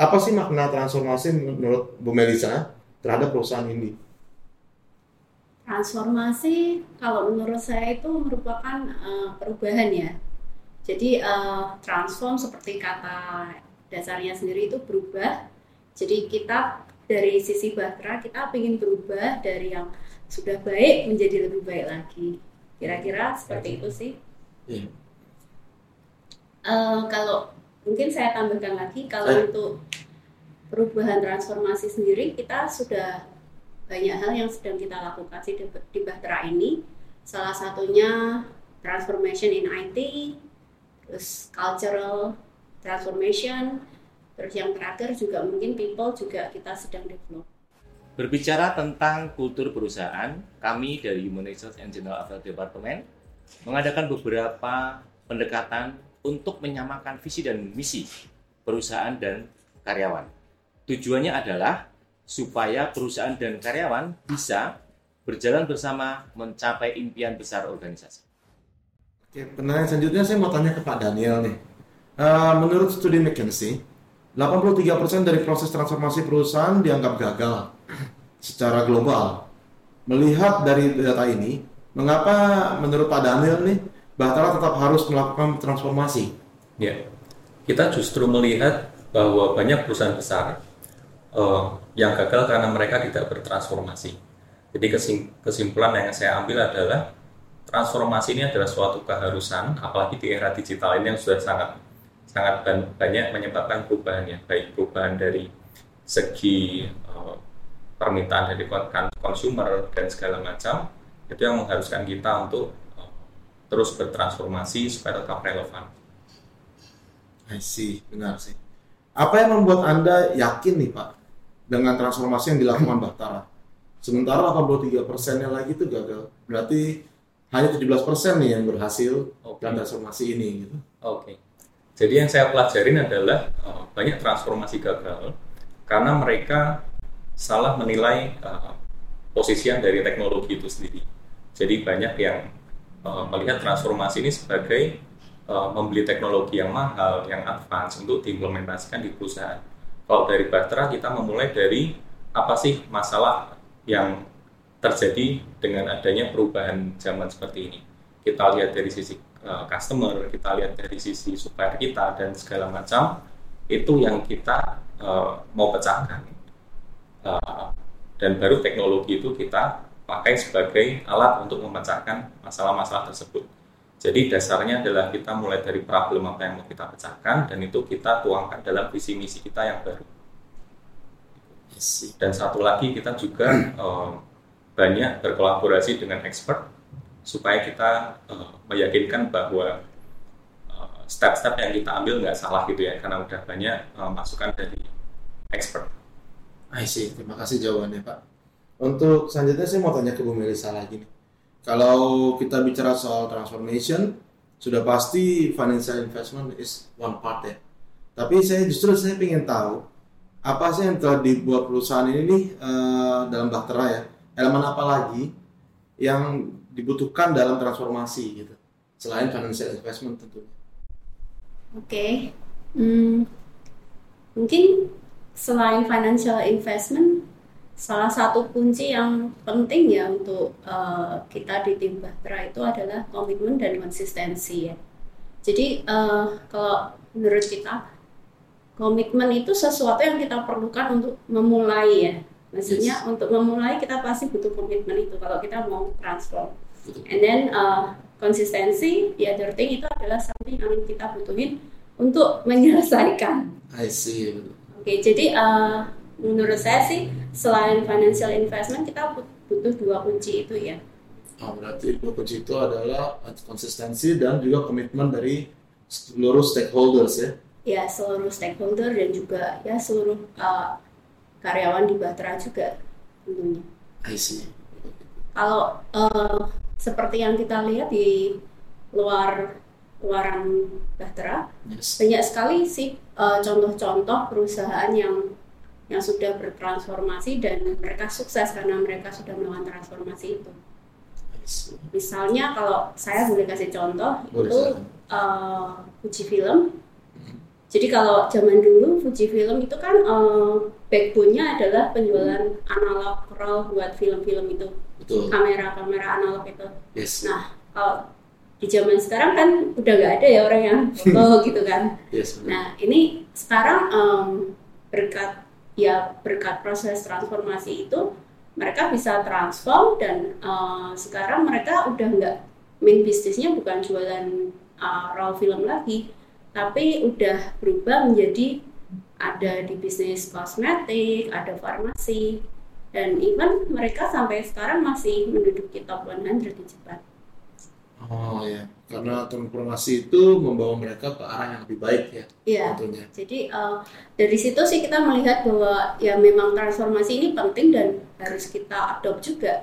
Apa sih makna transformasi menurut Bu Melisa terhadap perusahaan ini? Transformasi kalau menurut saya itu merupakan uh, perubahan ya. Jadi uh, transform seperti kata dasarnya sendiri itu berubah. Jadi kita dari sisi Bahtera kita ingin berubah dari yang sudah baik menjadi lebih baik lagi. Kira-kira seperti itu sih. Yeah. Iya. Uh, kalau mungkin saya tambahkan lagi kalau eh. untuk perubahan transformasi sendiri kita sudah banyak hal yang sedang kita lakukan sih di, di Bahtera ini. Salah satunya transformation in IT, terus cultural transformation, terus yang terakhir juga mungkin people juga kita sedang develop. Berbicara tentang kultur perusahaan, kami dari Human Resource and General Affairs Department mengadakan beberapa pendekatan untuk menyamakan visi dan misi perusahaan dan karyawan. Tujuannya adalah supaya perusahaan dan karyawan bisa berjalan bersama mencapai impian besar organisasi. Oke, pertanyaan selanjutnya saya mau tanya ke Pak Daniel nih. Uh, menurut studi McKinsey, 83% dari proses transformasi perusahaan dianggap gagal secara global. Melihat dari data ini, mengapa menurut Pak Daniel nih, Bahtera tetap harus melakukan transformasi? Ya, kita justru melihat bahwa banyak perusahaan besar uh, yang gagal karena mereka tidak bertransformasi. Jadi kesimpulan yang saya ambil adalah transformasi ini adalah suatu keharusan, apalagi di era digital ini yang sudah sangat sangat banyak menyebabkan perubahan ya, baik perubahan dari segi uh, permintaan dari konsumer dan segala macam itu yang mengharuskan kita untuk uh, terus bertransformasi supaya tetap relevan. I see, benar sih. Apa yang membuat Anda yakin nih Pak dengan transformasi yang dilakukan Bahtara. Sementara 83 persennya lagi itu gagal. Berarti hanya 17 persen nih yang berhasil okay. dalam transformasi ini. Gitu. Oke. Okay. Jadi yang saya pelajarin adalah uh, banyak transformasi gagal karena mereka salah menilai uh, posisian dari teknologi itu sendiri. Jadi banyak yang uh, melihat transformasi ini sebagai uh, membeli teknologi yang mahal, yang advance untuk diimplementasikan di perusahaan kalau dari Bahtera kita memulai dari apa sih masalah yang terjadi dengan adanya perubahan zaman seperti ini. Kita lihat dari sisi uh, customer, kita lihat dari sisi supplier kita dan segala macam itu yang kita uh, mau pecahkan. Uh, dan baru teknologi itu kita pakai sebagai alat untuk memecahkan masalah-masalah tersebut. Jadi dasarnya adalah kita mulai dari problem apa yang mau kita pecahkan dan itu kita tuangkan dalam visi misi kita yang baru. Dan satu lagi kita juga uh, banyak berkolaborasi dengan expert supaya kita uh, meyakinkan bahwa eh, step-step yang kita ambil nggak salah gitu ya karena udah banyak uh, masukan dari expert. I see. Terima kasih jawabannya Pak. Untuk selanjutnya saya mau tanya ke Bu Melisa lagi nih kalau kita bicara soal transformation, sudah pasti financial investment is one part ya. Tapi saya justru saya ingin tahu apa sih yang telah dibuat perusahaan ini nih uh, dalam Bahtera ya. Elemen apa lagi yang dibutuhkan dalam transformasi gitu. Selain financial investment tentunya. Oke. Okay. Hmm, mungkin selain financial investment salah satu kunci yang penting ya untuk uh, kita di tim Bahtera itu adalah komitmen dan konsistensi ya. Jadi uh, kalau menurut kita komitmen itu sesuatu yang kita perlukan untuk memulai ya. Maksudnya yes. untuk memulai kita pasti butuh komitmen itu kalau kita mau transform. And then uh, konsistensi, the other thing itu adalah something yang kita butuhin untuk menyelesaikan. I see. Oke, okay, jadi uh, menurut saya sih selain financial investment kita butuh dua kunci itu ya. Oh, berarti dua kunci itu adalah konsistensi dan juga komitmen dari seluruh stakeholders ya. Ya, seluruh stakeholder dan juga ya seluruh uh, karyawan di Batra juga tentunya. I see. Kalau uh, seperti yang kita lihat di luar luaran Bahtera, yes. banyak sekali sih uh, contoh-contoh perusahaan yang yang sudah bertransformasi dan mereka sukses karena mereka sudah melakukan transformasi itu. Misalnya kalau saya boleh kasih contoh boleh itu uh, Fuji Film. Jadi kalau zaman dulu Fujifilm itu kan uh, backbone-nya adalah penjualan analog roll buat film-film itu, kamera-kamera analog itu. Yes. Nah, kalau di zaman sekarang kan udah nggak ada ya orang yang foto gitu kan. Yes. benar. Nah, ini sekarang em, berkat ya berkat proses transformasi itu mereka bisa transform dan eh, sekarang mereka udah nggak main bisnisnya bukan jualan eh, raw film lagi, tapi udah berubah menjadi ada di bisnis kosmetik, ada farmasi, dan even mereka sampai sekarang masih menduduki top 100 di Jepang. Oh ya, karena transformasi itu membawa mereka ke arah yang lebih baik ya Iya. tentunya. Jadi eh, dari situ sih kita melihat bahwa ya memang transformasi ini penting dan harus kita adopt juga.